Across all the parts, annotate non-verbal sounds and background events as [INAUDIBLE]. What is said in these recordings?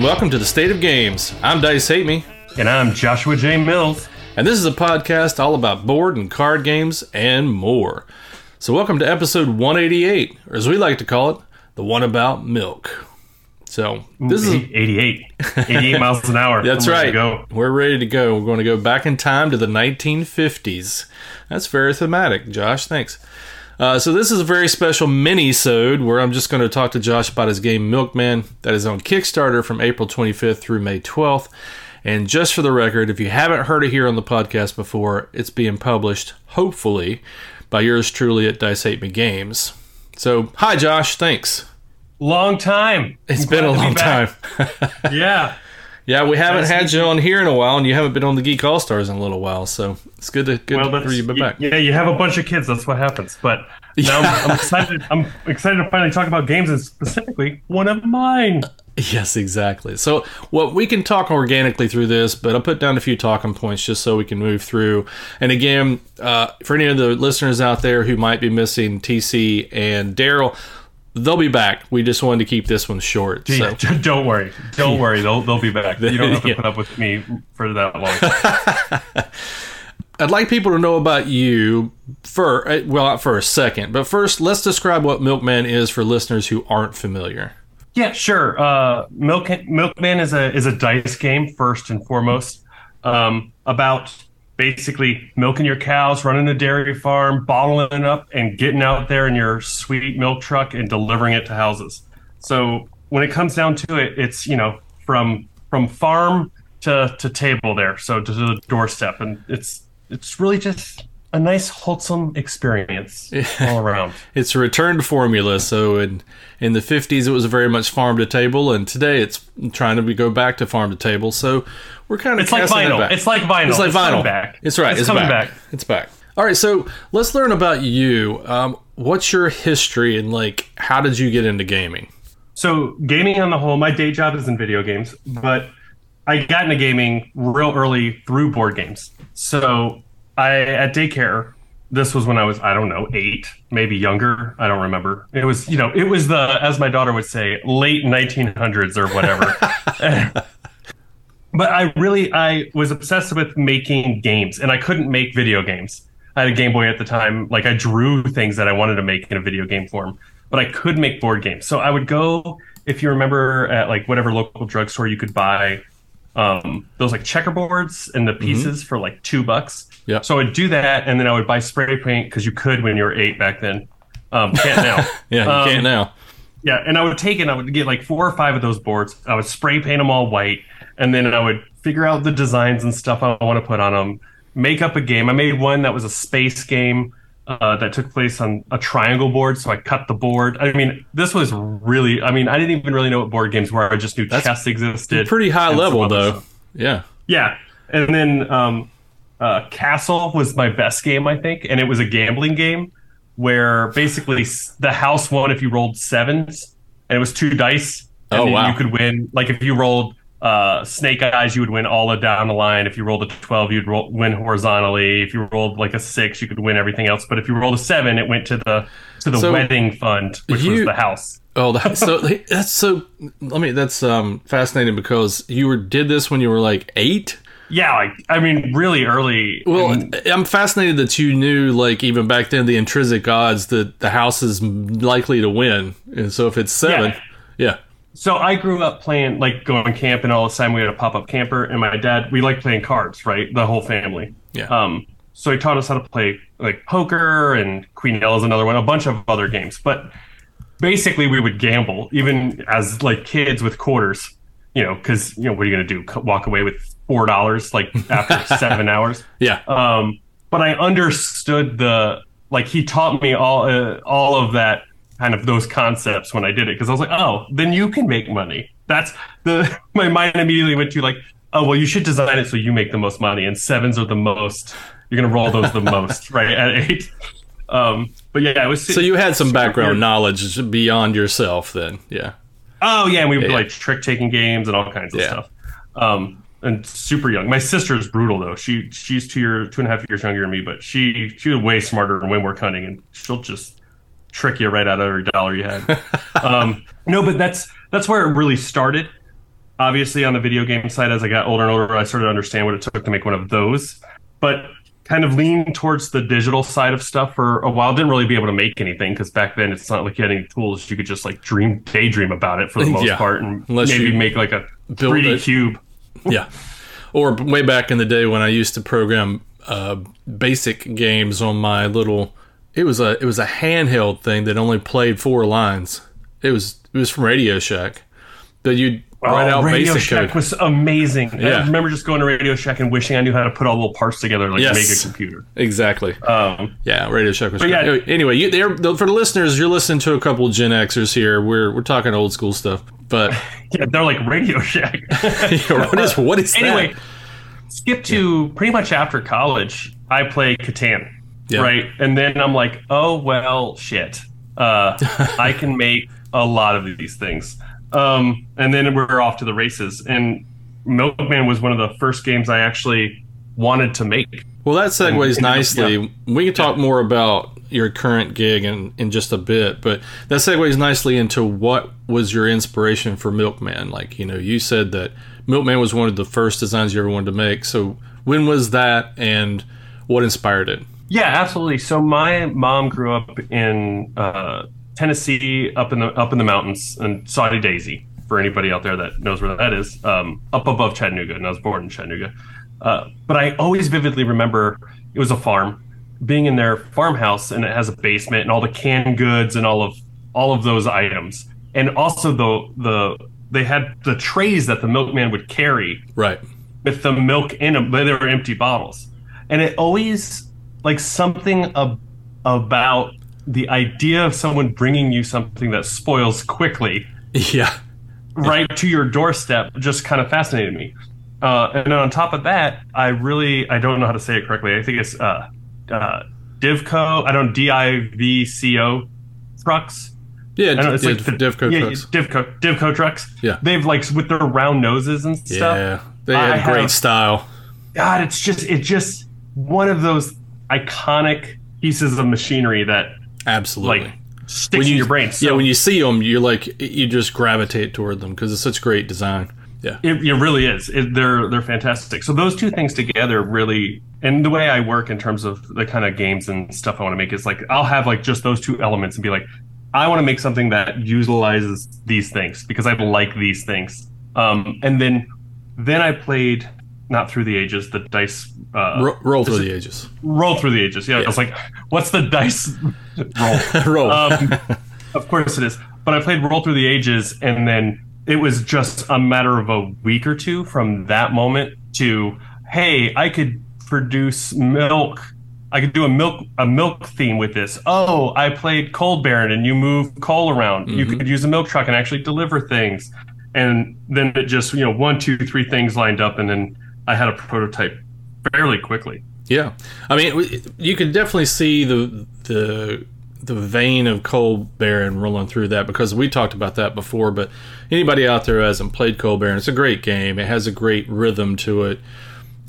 welcome to the State of Games. I'm Dice Hate Me, And I'm Joshua J. Mills. and this is a podcast all about board and card games and more. So, welcome to episode 188, or as we like to call it, the one about milk. So, this is 88. 88 [LAUGHS] miles an hour. That's I'm right. Go. We're ready to go. We're going to go back in time to the 1950s. That's very thematic, Josh. Thanks. Uh, so this is a very special mini-sode where I'm just going to talk to Josh about his game Milkman that is on Kickstarter from April 25th through May 12th. And just for the record, if you haven't heard it here on the podcast before, it's being published, hopefully, by yours truly at Dice Hate Me Games. So, hi Josh, thanks. Long time. It's I'm been a long be time. [LAUGHS] yeah. Yeah, we haven't Nice had you on here in a while, and you haven't been on the Geek All Stars in a little while, so it's good to good Well, for you to be back. Yeah, you have a bunch of kids. That's what happens. But now I'm, I'm [LAUGHS] excited. I'm excited to finally talk about games, and specifically one of mine. Yes, exactly. So, what we can talk organically through this, but I'll put down a few talking points just so we can move through. And again, uh, for any of the listeners out there who might be missing TC and Daryl, they'll be back. We just wanted to keep this one short. So. [LAUGHS] Yeah, don't worry. Don't [LAUGHS] worry. They'll they'll be back. You don't have to Yeah. put up with me for that long. [LAUGHS] I'd like people to know about you for uh, well, not for a second, but first, let's describe what Milkman is for listeners who aren't familiar. Yeah, sure. Uh, Milk Milkman is a is a dice game first and foremost um, about basically milking your cows, running a dairy farm, bottling it up, and getting out there in your sweet milk truck and delivering it to houses. So when it comes down to it, it's you know from from farm to to table there, so to the doorstep, and it's it's really just a nice wholesome experience [LAUGHS] all around. It's a return to formula. So in in the fifties, it was very much farm to table, and today it's trying to be, go back to farm to table. So we're kind of It's like it vinyl. It's like vinyl. It's like coming vinyl. back. It's right. It's, coming back. back. It's back. All right. So let's learn about you. Um, what's your history and like how did you get into gaming? So, gaming on the whole, my day job is in video games, but I got into gaming real early through board games. So, I at daycare, this was when I was I don't know eight, maybe younger. I don't remember. It was you know it was the as my daughter would say late 1900s or whatever. [LAUGHS] [LAUGHS] but I really I was obsessed with making games, and I couldn't make video games. I had a Game Boy at the time. Like I drew things that I wanted to make in a video game form, but I could make board games. So I would go, if you remember, at like whatever local drugstore you could buy um, those like checkerboards and the pieces for like two bucks. Yep. So I'd do that, and then I would buy spray paint because you could when you were eight back then. Um, can't now. [LAUGHS] Yeah, you Um, can't now. Yeah, and I would take it. I would get like four or five of those boards. I would spray paint them all white, and then I would figure out the designs and stuff I want to put on them. Make up a game. I made one that was a space game uh, that took place on a triangle board. So I cut the board. I mean, this was really. I mean, I didn't even really know what board games were. I just knew chess existed. Pretty high level though. stuff. Yeah. Yeah, and then um, uh, Castle was my best game, I think, and it was a gambling game where basically the house won if you rolled sevens, and it was two dice, and Oh, wow. you could win. Like if you rolled uh, snake eyes, you would win all the down the line. If you rolled a twelve, you'd roll, win horizontally. If you rolled like a six, you could win everything else. But if you rolled a seven, it went to the to the So, wedding fund, which was the house. Oh, that, so [LAUGHS] that's so. Let me. That's um fascinating because you were did this when you were like eight. Yeah, like I mean, really early. Well, in- I'm fascinated that you knew, like, even back then, the intrinsic odds that the house is likely to win. And so if it's seven, Yeah. yeah. So I grew up playing, like going camp, and all the time. We had a pop up camper, and my dad, we liked playing cards, right? The whole family. Yeah. Um, so he taught us how to play like poker and Queen L is another one, a bunch of other games. But basically, we would gamble, even as like kids with quarters, you know, because you know what are you gonna do? Walk away with four dollars like after [LAUGHS] seven hours? yeah. um, but I understood the like he taught me all uh, all of that kind of those concepts when I did it because I was like, oh, then you can make money. That's the [LAUGHS] my mind immediately went to like, oh well, you should design it so you make the most money, and sevens are the most. You're gonna roll those the most, [LAUGHS] right? At eight. Um, but yeah, it was So you had some background weird. knowledge beyond yourself then. Yeah. Oh yeah, and we would Yeah. like trick taking games and all kinds of Yeah. stuff. Um, and super young. My sister is brutal though. She she's two year two and a half years younger than me, but she she was way smarter and way more cunning, and she'll just trick you right out of every dollar you had. [LAUGHS] um, no, but that's that's where it really started. Obviously, on the video game side, as I got older and older, I started to understand what it took to make one of those. But kind of lean towards the digital side of stuff for a while. Didn't really be able to make anything because back then it's not like you had any tools. You could just like dream, daydream about it for the [LAUGHS] most Yeah. part, and Unless maybe make like a build 3D it. cube. [LAUGHS] Yeah. Or way back in the day when I used to program uh, basic games on my little it was a it was a handheld thing that only played four lines. It was it was from Radio Shack. But you'd write Oh, out Radio basic Shack code. was amazing. Yeah. I remember just going to Radio Shack and wishing I knew how to put all the little parts together, like Yes. make a computer. exactly. Um, Yeah, Radio Shack was. Great. yeah. Anyway, you, for the listeners, you're listening to a couple of Gen Xers here. We're we're talking old school stuff, but [LAUGHS] yeah, they're like Radio Shack. [LAUGHS] what is what is anyway, that? skip to pretty much after college. I play Catan, Yeah. right? And then I'm like, oh well, shit. Uh, [LAUGHS] I can make a lot of these things. Um, and then we're off to the races. And Milkman was one of the first games I actually wanted to make. Well, that segues And- nicely. We can talk more about your current gig in, in just a bit, but that segues nicely into what was your inspiration for Milkman. Like, you know, you said that Milkman was one of the first designs you ever wanted to make. So, when was that, and what inspired it? Yeah, absolutely. So my mom grew up in uh, Tennessee, up in the up in the mountains, and Soddy-Daisy. For anybody out there that knows where that is, um, up above Chattanooga, and I was born in Chattanooga. Uh, but I always vividly remember it was a farm, being in their farmhouse, and it has a basement and all the canned goods and all of all of those items, and also the the they had the trays that the milkman would carry Right. with the milk in them, but they were empty bottles. And it always like something ab- about the idea of someone bringing you something that spoils quickly [LAUGHS] Yeah. right to your doorstep just kind of fascinated me. Uh, and then on top of that, I really I don't know how to say it correctly. I think it's uh, uh, Divco. I don't D I V C O trucks. Yeah. I know, it's yeah, like the, Divco yeah, trucks. Divco Divco trucks. Yeah. they've like with their round noses and stuff. Yeah. They I had great have- style. God, it's just it's just one of those iconic pieces of machinery that Absolutely. like sticks in your brain. So yeah, when you see them, you're like, you just gravitate toward them because it's such great design. Yeah. it, it really is. It, they're they're fantastic. So those two things together really, and the way I work in terms of the kind of games and stuff I want to make is like I'll have like just those two elements and be like, I want to make something that utilizes these things because I like these things. Um, and then then I played not through the ages the dice uh, Ro- roll through the ages. roll through the ages. Yeah, I was like, what's the dice [LAUGHS] roll? roll. um, [LAUGHS] of course it is. But I played Roll Through the Ages, and then it was just a matter of a week or two from that moment to, hey, I could produce milk. I could do a milk a milk theme with this. Oh, I played Coal Baron, and you move coal around. You mm-hmm. could use a milk truck and actually deliver things. And then it just, you know, one, two, three things lined up, and then I had a prototype fairly quickly. Yeah, I mean, you can definitely see the the the vein of Coal Baron rolling through that because we talked about that before. But anybody out there who hasn't played Coal Baron, it's a great game. It has a great rhythm to it.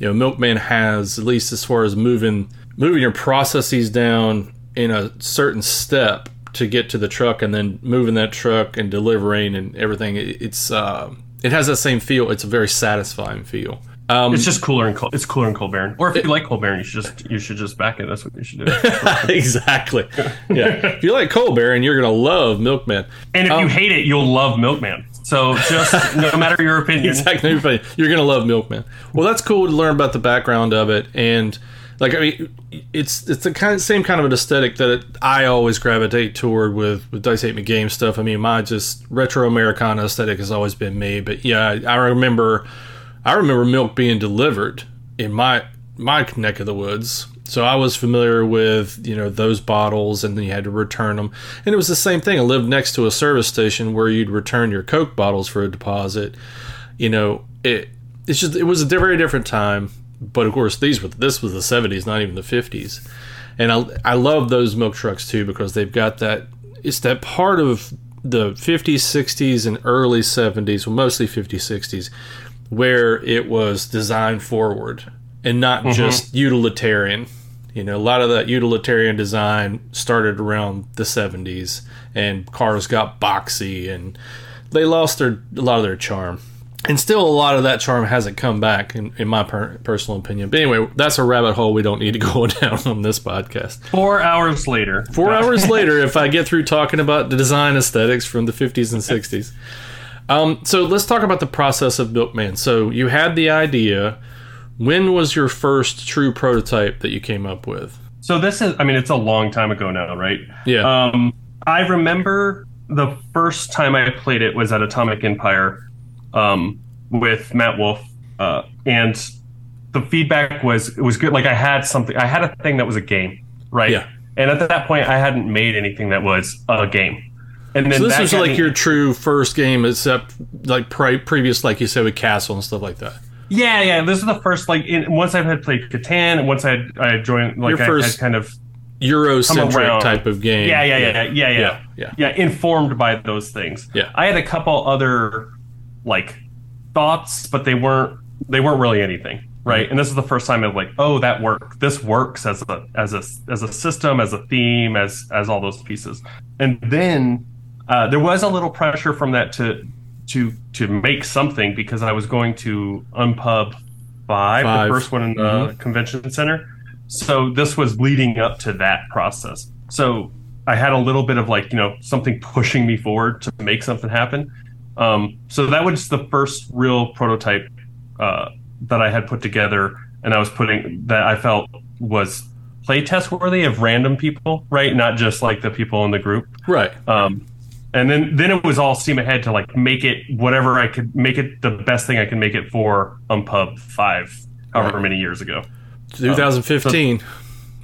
You know, Milkman has at least as far as moving moving your processes down in a certain step to get to the truck, and then moving that truck and delivering and everything. It, it's uh, it has that same feel. It's a very satisfying feel. Um, It's just cooler and cold. It's cooler in Coal Baron. Or if you like Coal Baron, you should just you should just back it. That's what you should do. [LAUGHS] exactly. Yeah. if you like Coal Baron, you're gonna love Milkman. And if Um, you hate it, you'll love Milkman. So just [LAUGHS] no matter your opinion, Exactly. You're gonna love Milkman. Well, that's cool to learn about the background of it, and like I mean, it's it's the kind same kind of an aesthetic that I always gravitate toward with with Dice Hate Me Game stuff. I mean, my just retro Americana aesthetic has always been me. But yeah, I, I remember I remember milk being delivered in my my neck of the woods. So I was familiar with you know those bottles, and then you had to return them. And it was the same thing. I lived next to a service station where you'd return your Coke bottles for a deposit. You know, it it's just it was a very different time. But of course, these were this was the '70s, not even the '50s. And I I love those milk trucks too because they've got that. It's that part of the 50s, 60s, and early 70s, well, mostly 50s, 60s, where it was design forward and not mm-hmm. just utilitarian. You know, a lot of that utilitarian design started around the 70s, and cars got boxy, and they lost their a lot of their charm. And still, a lot of that charm hasn't come back, in, in my per- personal opinion. But anyway, that's a rabbit hole we don't need to [LAUGHS] go down on this podcast. Four hours later. Four hours [LAUGHS] later, if I get through talking about the design aesthetics from the 50s and 60s. Um, so let's talk about the process of Milkman. So you had the idea. When was your first true prototype that you came up with? So this is, I mean, it's a long time ago now, right? Yeah. Um, I remember the first time I played it was at Atomic Empire um, with Matt Wolf, uh, and the feedback was it was good. Like I had something, I had a thing that was a game, right? Yeah. And at that point, I hadn't made anything that was a game. And then so this was like your true first game, except like pre- previous, like you said, with Castle and stuff like that. Yeah, yeah. This is the first like in, once I had played Catan, and once I had, I had joined like Your I first- had kind of Eurocentric type of game. Yeah, yeah, yeah, yeah, yeah, yeah, yeah. yeah. Informed by those things. Yeah. I had a couple other like thoughts, but they weren't they weren't really anything, right? And this is the first time of like, oh, that work. This works as a as a as a system, as a theme, as as all those pieces. And then uh, there was a little pressure from that to to to make something because I was going to Unpub Five, Five. the first one in the convention center. So this was leading up to that process. So I had a little bit of like you know something pushing me forward to make something happen. Um, so that was the first real prototype uh, that I had put together, and I was putting that I felt was playtest worthy of random people, right? Not just like the people in the group. Right. Um, and then then it was all steam ahead to like make it whatever I could make it the best thing I can make it for Unpub five, however Right. many years ago. 2015.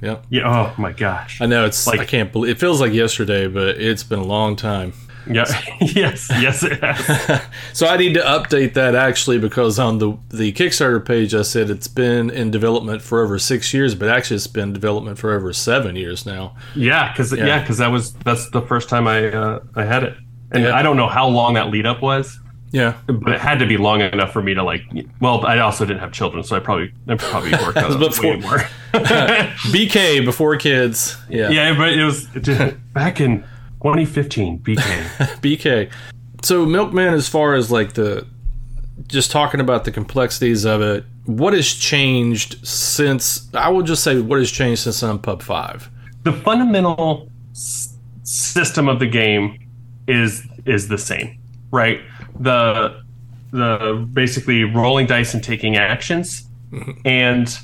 yeah. Yeah. Oh my gosh. I know it's. Like- I can't believe it feels like yesterday, but it's been a long time. Yeah. [LAUGHS] yes. Yes. It has. [LAUGHS] So I need to update that actually because on the the Kickstarter page I said it's been in development for over six years, but actually it's been in development for over seven years now. Yeah, because Yeah. yeah, because that was that's the first time I uh, I had it, and Yeah. I don't know how long that lead up was, Yeah. but it had to be long enough for me to like. Well, I also didn't have children, so I probably I probably worked on [LAUGHS] it Before- way more. BK before kids. Yeah. yeah, but it was back in 2015. BK. [LAUGHS] BK. So Milkman, as far as like the just talking about the complexities of it, what has changed since? I will just say what has changed since Unpub Five. the fundamental s- system of the game is is the same, right? The the basically rolling dice and taking actions, mm-hmm. and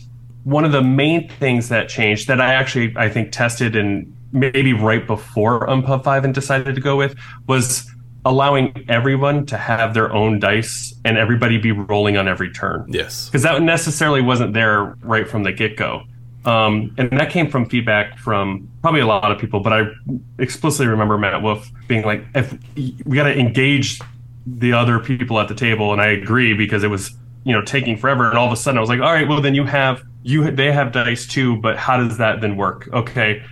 one of the main things that changed that I actually I think tested and maybe right before Unpub Five and decided to go with was allowing everyone to have their own dice and everybody be rolling on every turn Yes. because that necessarily wasn't there right from the get go. Um, and that came from feedback from probably a lot of people, but I explicitly remember Matt Wolf being like, if we got to engage the other people at the table. And I agree because it was, you know, taking forever. And all of a sudden I was like, all right, well, then you have, you, they have dice too, but how does that then work? Okay.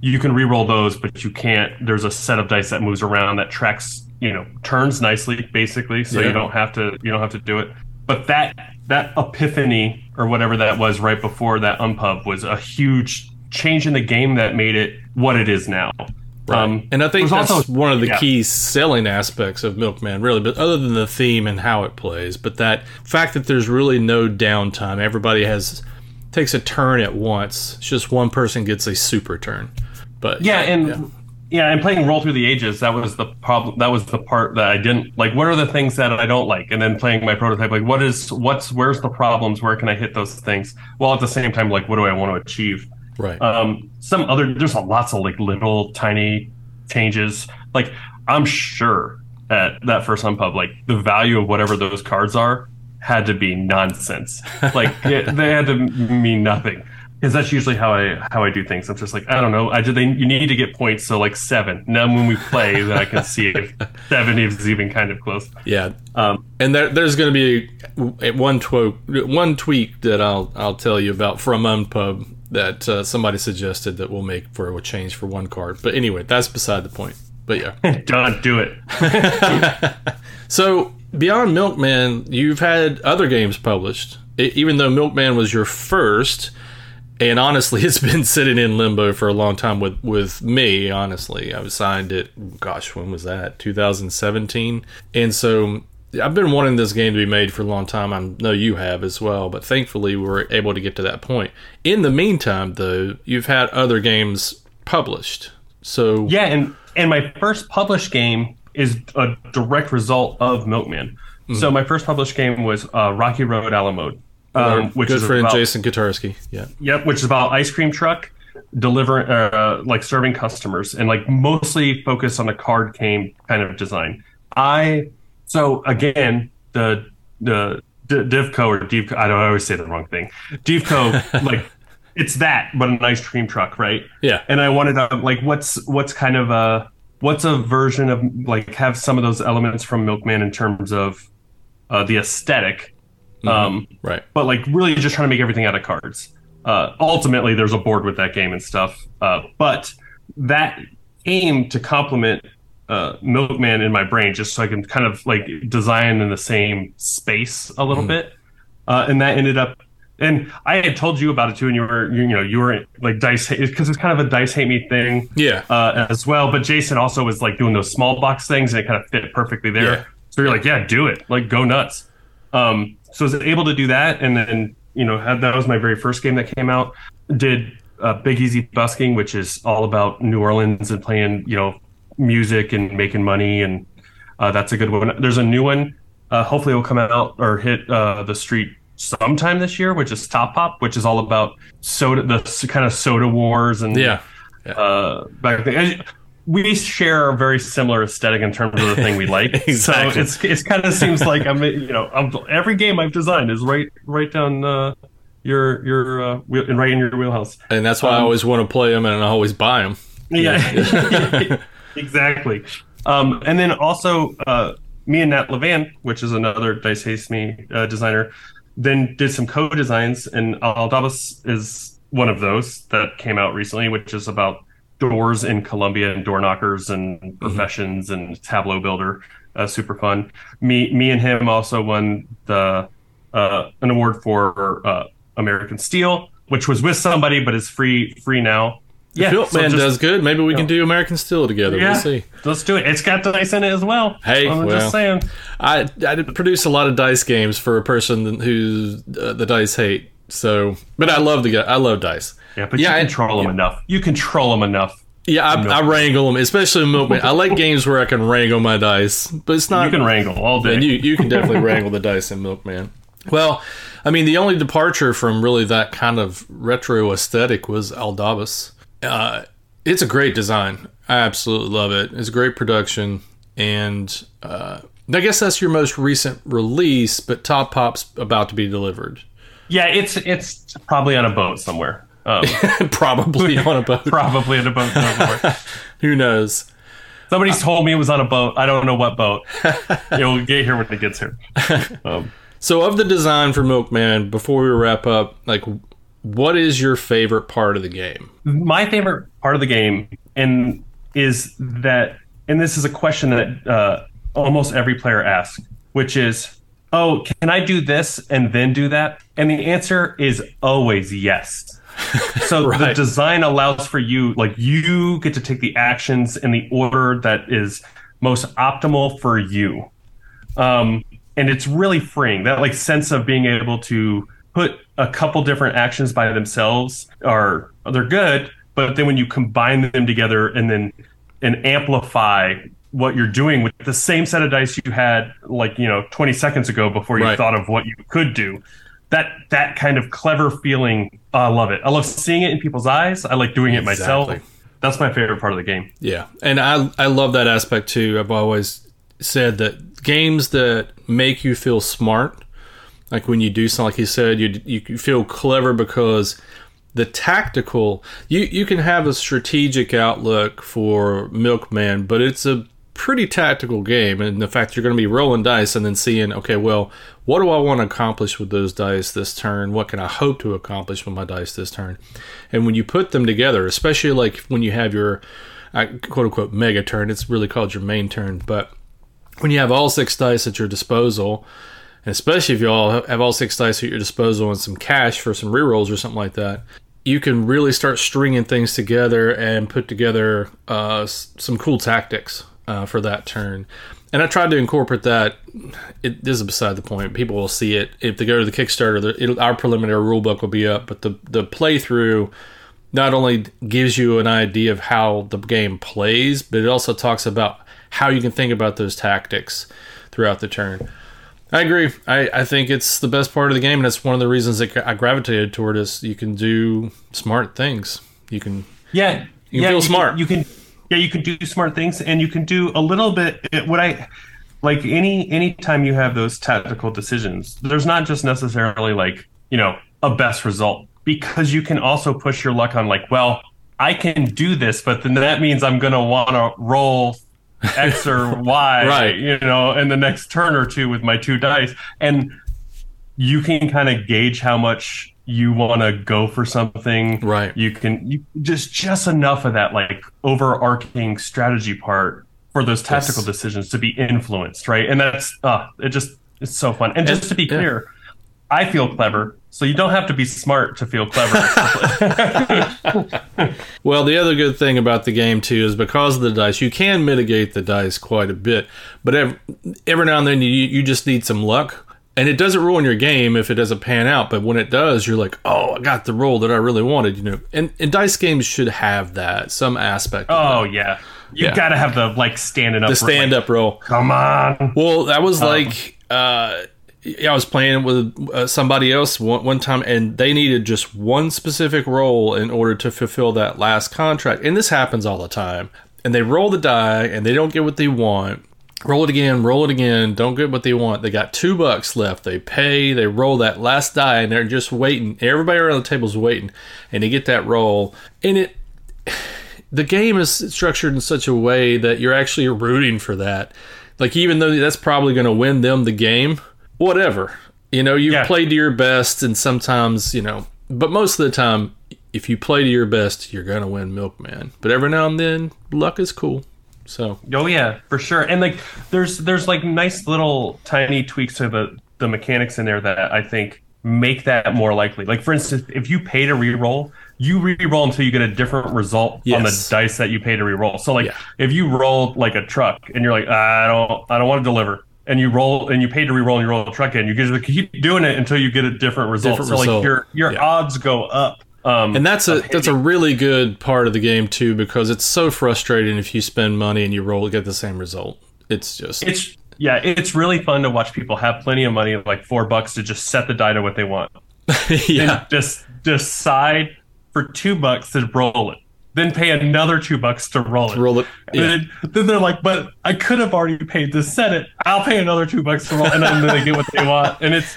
You can re-roll those, but you can't. There's a set of dice that moves around that tracks, you know, turns nicely, basically. So Yeah. you don't have to, you don't have to do it. But that that epiphany or whatever that was right before that unpub was a huge change in the game that made it what it is now. Um, and I think that's also- one of the yeah. key selling aspects of Milkman, really. But other than the theme and how it plays, but that fact that there's really no downtime. Everybody has takes a turn at once. It's just one person gets a super turn. But Yeah, and yeah. and playing Roll Through the Ages, that was the problem. That was the part that I didn't like. What are the things that I don't like? And then playing my prototype, like what is what's where's the problems? Where can I hit those things? While at the same time, like what do I want to achieve? right, Um, some other there's a lots of like little tiny changes. Like I'm sure at that first unpub, like the value of whatever those cards are had to be nonsense. [LAUGHS] Like it, they had to mean nothing. Because that's usually how I how I do things. I'm just like I don't know. I did. They, you need to get points, so like seven. Now when we play, then I can see if [LAUGHS] seven is even kind of close. yeah. Um, And there, there's going to be a, one tweak, one tweak that I'll I'll tell you about from Unpub that uh, somebody suggested that we'll make for a change for one card. But anyway, that's beside the point. But yeah. [LAUGHS] don't do it. So beyond Milkman, you've had other games published. E- even though Milkman was your first, and honestly, [LAUGHS] it's been sitting in limbo for a long time with with me. Honestly, I was signed it. Gosh, when was that? 2017. And so I've been wanting this game to be made for a long time. I know you have as well, but thankfully we were able to get to that point. In the meantime, though, you've had other games published. So Yeah, and and my first published game is a direct result of Milkman. Mm-hmm. So my first published game was uh, Rocky Road a la mode, um, which good is friend about, Jason Kotarski. Yeah. Yep, which is about ice cream truck delivering, uh, like serving customers, and like mostly focused on a card game kind of design. I so again the the D- Divco or Divco, I don't I always say the wrong thing. Divco, [LAUGHS] like it's that, but an ice cream truck, right? Yeah. And I wanted to like what's what's kind of a what's a version of like have some of those elements from Milkman in terms of uh, the aesthetic. Um, Right. but like really just trying to make everything out of cards. Uh, ultimately, there's a board with that game and stuff. Uh, but that came to complement uh, Milkman in my brain, just so I can kind of like design in the same space a little bit. Uh, and that ended up. And I had told you about it too, and you were, you, know, you were like dice because it's kind of a dice hate me thing Yeah. uh, as well. But Jason also was like doing those small box things, and it kind of fit perfectly there. Yeah. So you're like, yeah, do it, like go nuts. Um, so I was able to do that, and then you know had, that was my very first game that came out. Did uh, Big Easy Busking, which is all about New Orleans and playing you know music and making money, and uh, that's a good one. There's a new one. Uh, hopefully, it will come out or hit uh, the street sometime this year, which is Top Pop, which is all about soda, the kind of soda wars and Yeah. uh, back then. We share a very similar aesthetic in terms of the thing we [LAUGHS] like. Exactly. So it's it's kind of seems like I'm you know I'm, every game I've designed is right right down uh, your your uh, wheel, and right in your wheelhouse. And that's why I always want to play them and I always buy them. Yeah, [LAUGHS] exactly. Um, and then also, uh, me and Nat Levan, which is another Dice Hate Me uh, designer, then did some co-designs, and Aldabas is one of those that came out recently, which is about doors in Colombia and door knockers and professions and tableau builder. Uh, super fun. Me, me and him also won the uh, an award for uh, American Steel, which was with somebody but is free free now. Yeah, Philip so Man just- does good. Maybe we can do American Steel together. yeah, We'll see. let's do it. It's got dice in it as well. Hey, I'm well. just saying. I I did produce a lot of dice games for a person who uh, the dice hate. So, but I love the guy. I love dice. Yeah, but Yeah, you control them enough. You control them enough. Yeah, I, I wrangle them, especially in Milkman. I like games where I can wrangle my dice, but it's not. You can wrangle all day. And you you can definitely wrangle the dice in Milkman. Well, I mean, the only departure from really that kind of retro aesthetic was Aldabas. Uh, it's a great design. I absolutely love it. It's a great production, and uh, I guess that's your most recent release. But Top Pop's about to be delivered, yeah, it's it's probably on a boat somewhere. Um, [LAUGHS] probably [LAUGHS] on a boat. probably on a boat somewhere. [LAUGHS] Who knows? Somebody told me it was on a boat. I don't know what boat. It'll get here when it gets here. Um, So, of the design for Milkman, before we wrap up, like, what is your favorite part of the game? my favorite part of the game and is that and this is a question that uh, almost every player asks which is oh can i do this and then do that? And the answer is always yes. [LAUGHS] So the design allows for you like you get to take the actions in the order that is most optimal for you. Um, and it's really freeing that like sense of being able to put a couple different actions by themselves are they're good but then when you combine them together and then and amplify what you're doing with the same set of dice you had like you know 20 seconds ago before you Right. thought of what you could do that that kind of clever feeling i love it. I love seeing it in people's eyes. I like doing it myself. That's my favorite part of the game. Yeah, and I I love that aspect too. I've always said that games that make you feel smart, like when you do something, like you said, you you feel clever because the tactical you you can have a strategic outlook for Milkman, but it's a pretty tactical game. And the fact you're going to be rolling dice and then seeing okay well what do i want to accomplish with those dice this turn? What can i hope to accomplish with my dice this turn? And when you put them together especially like when you have your uh, quote unquote mega turn it's really called your main turn but when you have all six dice at your disposal especially if you all have all six dice at your disposal and some cash for some rerolls or something like that you can really start stringing things together and put together uh, some cool tactics uh, for that turn. And I tried to incorporate that. It this is beside the point. People will see it if they go to the Kickstarter. Our preliminary rulebook will be up, but the the playthrough not only gives you an idea of how the game plays, but it also talks about how you can think about those tactics throughout the turn. I agree. I, I think it's the best part of the game, and that's one of the reasons that I gravitated toward is you can do smart things. You can Yeah, You yeah, feel can- smart. you can, yeah, you can do smart things, and you can do a little bit. Eh, what I like any any time you have those tactical decisions, there's not just necessarily like you know a best result because you can also push your luck on like, well, I can do this, but then that means I'm gonna want to roll X or Y, Right. You know, in the next turn or two with my two dice, and you can kind of gauge how much you want to go for something. Right. You can you just just enough of that like overarching strategy part for those tactical Yes. decisions to be influenced, right? And that's uh it just it's so fun. And just to be yeah. clear, I feel clever, so you don't have to be smart to feel clever. [LAUGHS] Well, the other good thing about the game too is because of the dice, you can mitigate the dice quite a bit. But every, every now and then, you you just need some luck, and it doesn't ruin your game if it doesn't pan out. But when it does, you're like, oh, I got the roll that I really wanted. You know, and, and dice games should have that some aspect. Of oh that. yeah. You Yeah. gotta have the like standing up the stand up roll. Come on. Well, that was like uh, I was playing with uh, somebody else one, one time, and they needed just one specific roll in order to fulfill that last contract. And this happens all the time. And they roll the die, and they don't get what they want. Roll it again, roll it again. Don't get what they want. They got two bucks left. They pay. They roll that last die, and they're just waiting. Everybody around the table's waiting, and they get that roll. And it [SIGHS] the game is structured in such a way that you're actually rooting for that. Like even though that's probably going to win them the game, whatever. You know, you've Yeah. played to your best, and sometimes you know, but most of the time, if you play to your best, you're going to win Milkman. But every now and then, luck is cool. So Oh yeah, for sure. And like there's there's like nice little tiny tweaks to the the mechanics in there that I think make that more likely. Like for instance, if you pay to re-roll, you re-roll until you get a different result on the dice that you pay to re-roll. So like Yeah. if you roll like a truck and you're like, I don't I don't want to deliver. And you roll and you pay to re-roll and you roll the truck in, you just keep doing it until you get a different result. Different so result. like your your Yeah. odds go up. Um, and that's a that's a really good part of the game too because it's so frustrating if you spend money and you roll get the same result. It's just it's yeah, it's really fun to watch people have plenty of money, like four bucks, to just set the die to what they want. [LAUGHS] yeah. and just decide for two bucks to roll it. Then pay another two bucks to roll it. Roll it. Yeah. then, then they're like, but I could have already paid to set it. I'll pay another two bucks to roll, and then they get what they want. And it's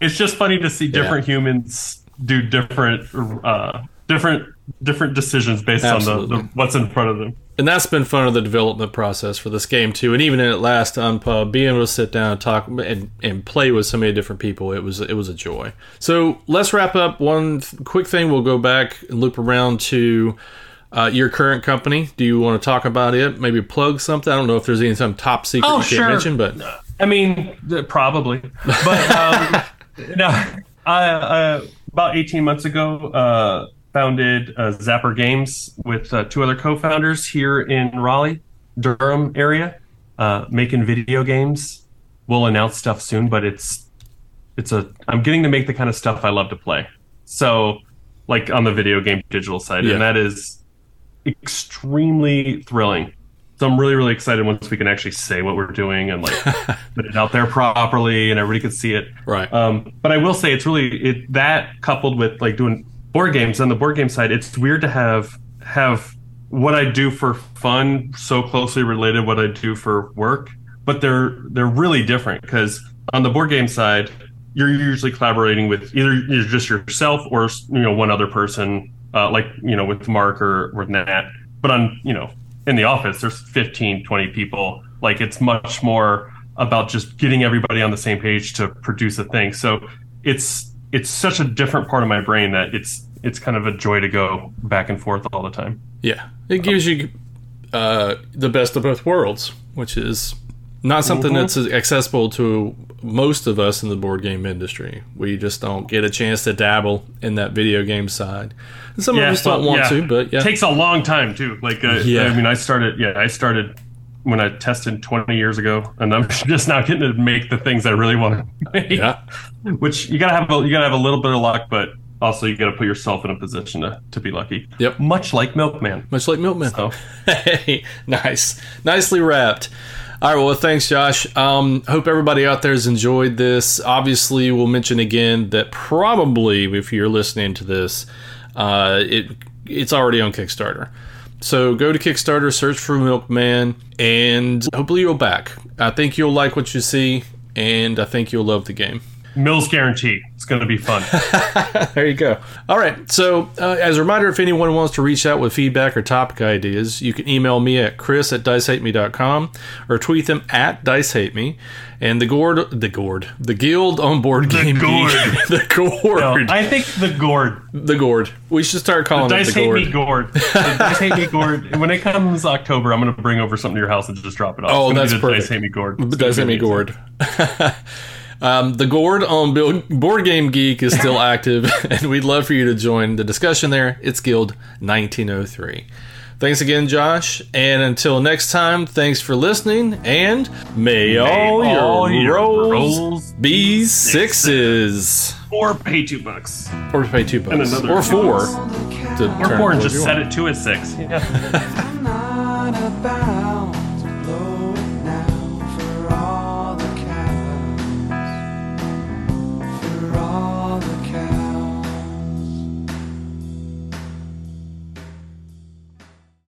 it's just funny to see different humans do different uh, different different decisions based on the, the what's in front of them. and that's been fun of the development process for this game too. And even in it last Unpub, being able to sit down and talk and, and play with so many different people, it was it was a joy. So let's wrap up. One th- quick thing, we'll go back and loop around to uh, your current company. Do you want to talk about it? Maybe plug something. I don't know if there's any some top secret Oh, you can't mention, but I mean, probably, but um, [LAUGHS] no. I uh, about eighteen months ago uh, founded uh, Zapper Games with uh, two other co-founders here in Raleigh, Durham area, uh, making video games. We'll announce stuff soon, but it's it's a I'm getting to make the kind of stuff I love to play. So, like on the video game digital side, Yeah. and that is extremely thrilling. So I'm really, really excited once we can actually say what we're doing and like [LAUGHS] put it out there properly and everybody can see it. right. Um, but I will say it's really it that coupled with like doing board games on the board game side, it's weird to have have what I do for fun so closely related what I do for work, but they're they're really different because on the board game side, you're usually collaborating with either you're just yourself or you know one other person, uh, like you know with Mark or with Nat. But on you know in the office, there's 15, 20 people. Like it's much more about just getting everybody on the same page to produce a thing. So it's it's such a different part of my brain that it's it's kind of a joy to go back and forth all the time. Yeah, it gives you uh, the best of both worlds, which is not something Mhm. that's accessible to most of us in the board game industry. We just don't get a chance to dabble in that video game side. And some of us don't want yeah. to, but yeah. it takes a long time too. Like, uh, Yeah. I mean, I started. Yeah, I started when I tested 20 years ago, and I'm [LAUGHS] just now getting to make the things I really want to make. yeah. [LAUGHS] Which you gotta have. A, you gotta have a little bit of luck, but also you gotta put yourself in a position to, to be lucky. Yep. Much like Milkman. Much like Milkman. So [LAUGHS] Hey, nice. Nicely wrapped. All right, well, thanks, Josh. Um, hope everybody out there has enjoyed this. Obviously, we'll mention again that probably, if you're listening to this, uh, it it's already on Kickstarter. So go to Kickstarter, search for Milkman, and hopefully you'll back. I think you'll like what you see, and I think you'll love the game. Mills guarantee. It's gonna be fun. [LAUGHS] There you go. All right. So, uh, as a reminder, if anyone wants to reach out with feedback or topic ideas, you can email me at chris at dicehateme.com or tweet them at dicehateme. And the gourd, the gourd, the guild on board game gourd. Geek- [LAUGHS] the gourd, I think the gourd. the gourd. We should start calling it Dice the hate gourd. me gourd. The Dice hate me gourd. [LAUGHS] When it comes October, I'm gonna bring over something to your house and just drop it off. Oh, that's the perfect. Dice hate me gourd. It's The Dice Hate Me gourd. Um, the gourd on Board Game Geek is still [LAUGHS] active, [LAUGHS] and we'd love for you to join the discussion there. It's Guild 1903. Thanks again, Josh. And until next time, thanks for listening, and may, all, your, all your rolls, rolls be sixes. Or pay two bucks. Or pay two bucks. another Or two four. bucks. To Or four and just set it to a six. Yeah. [LAUGHS] I'm not about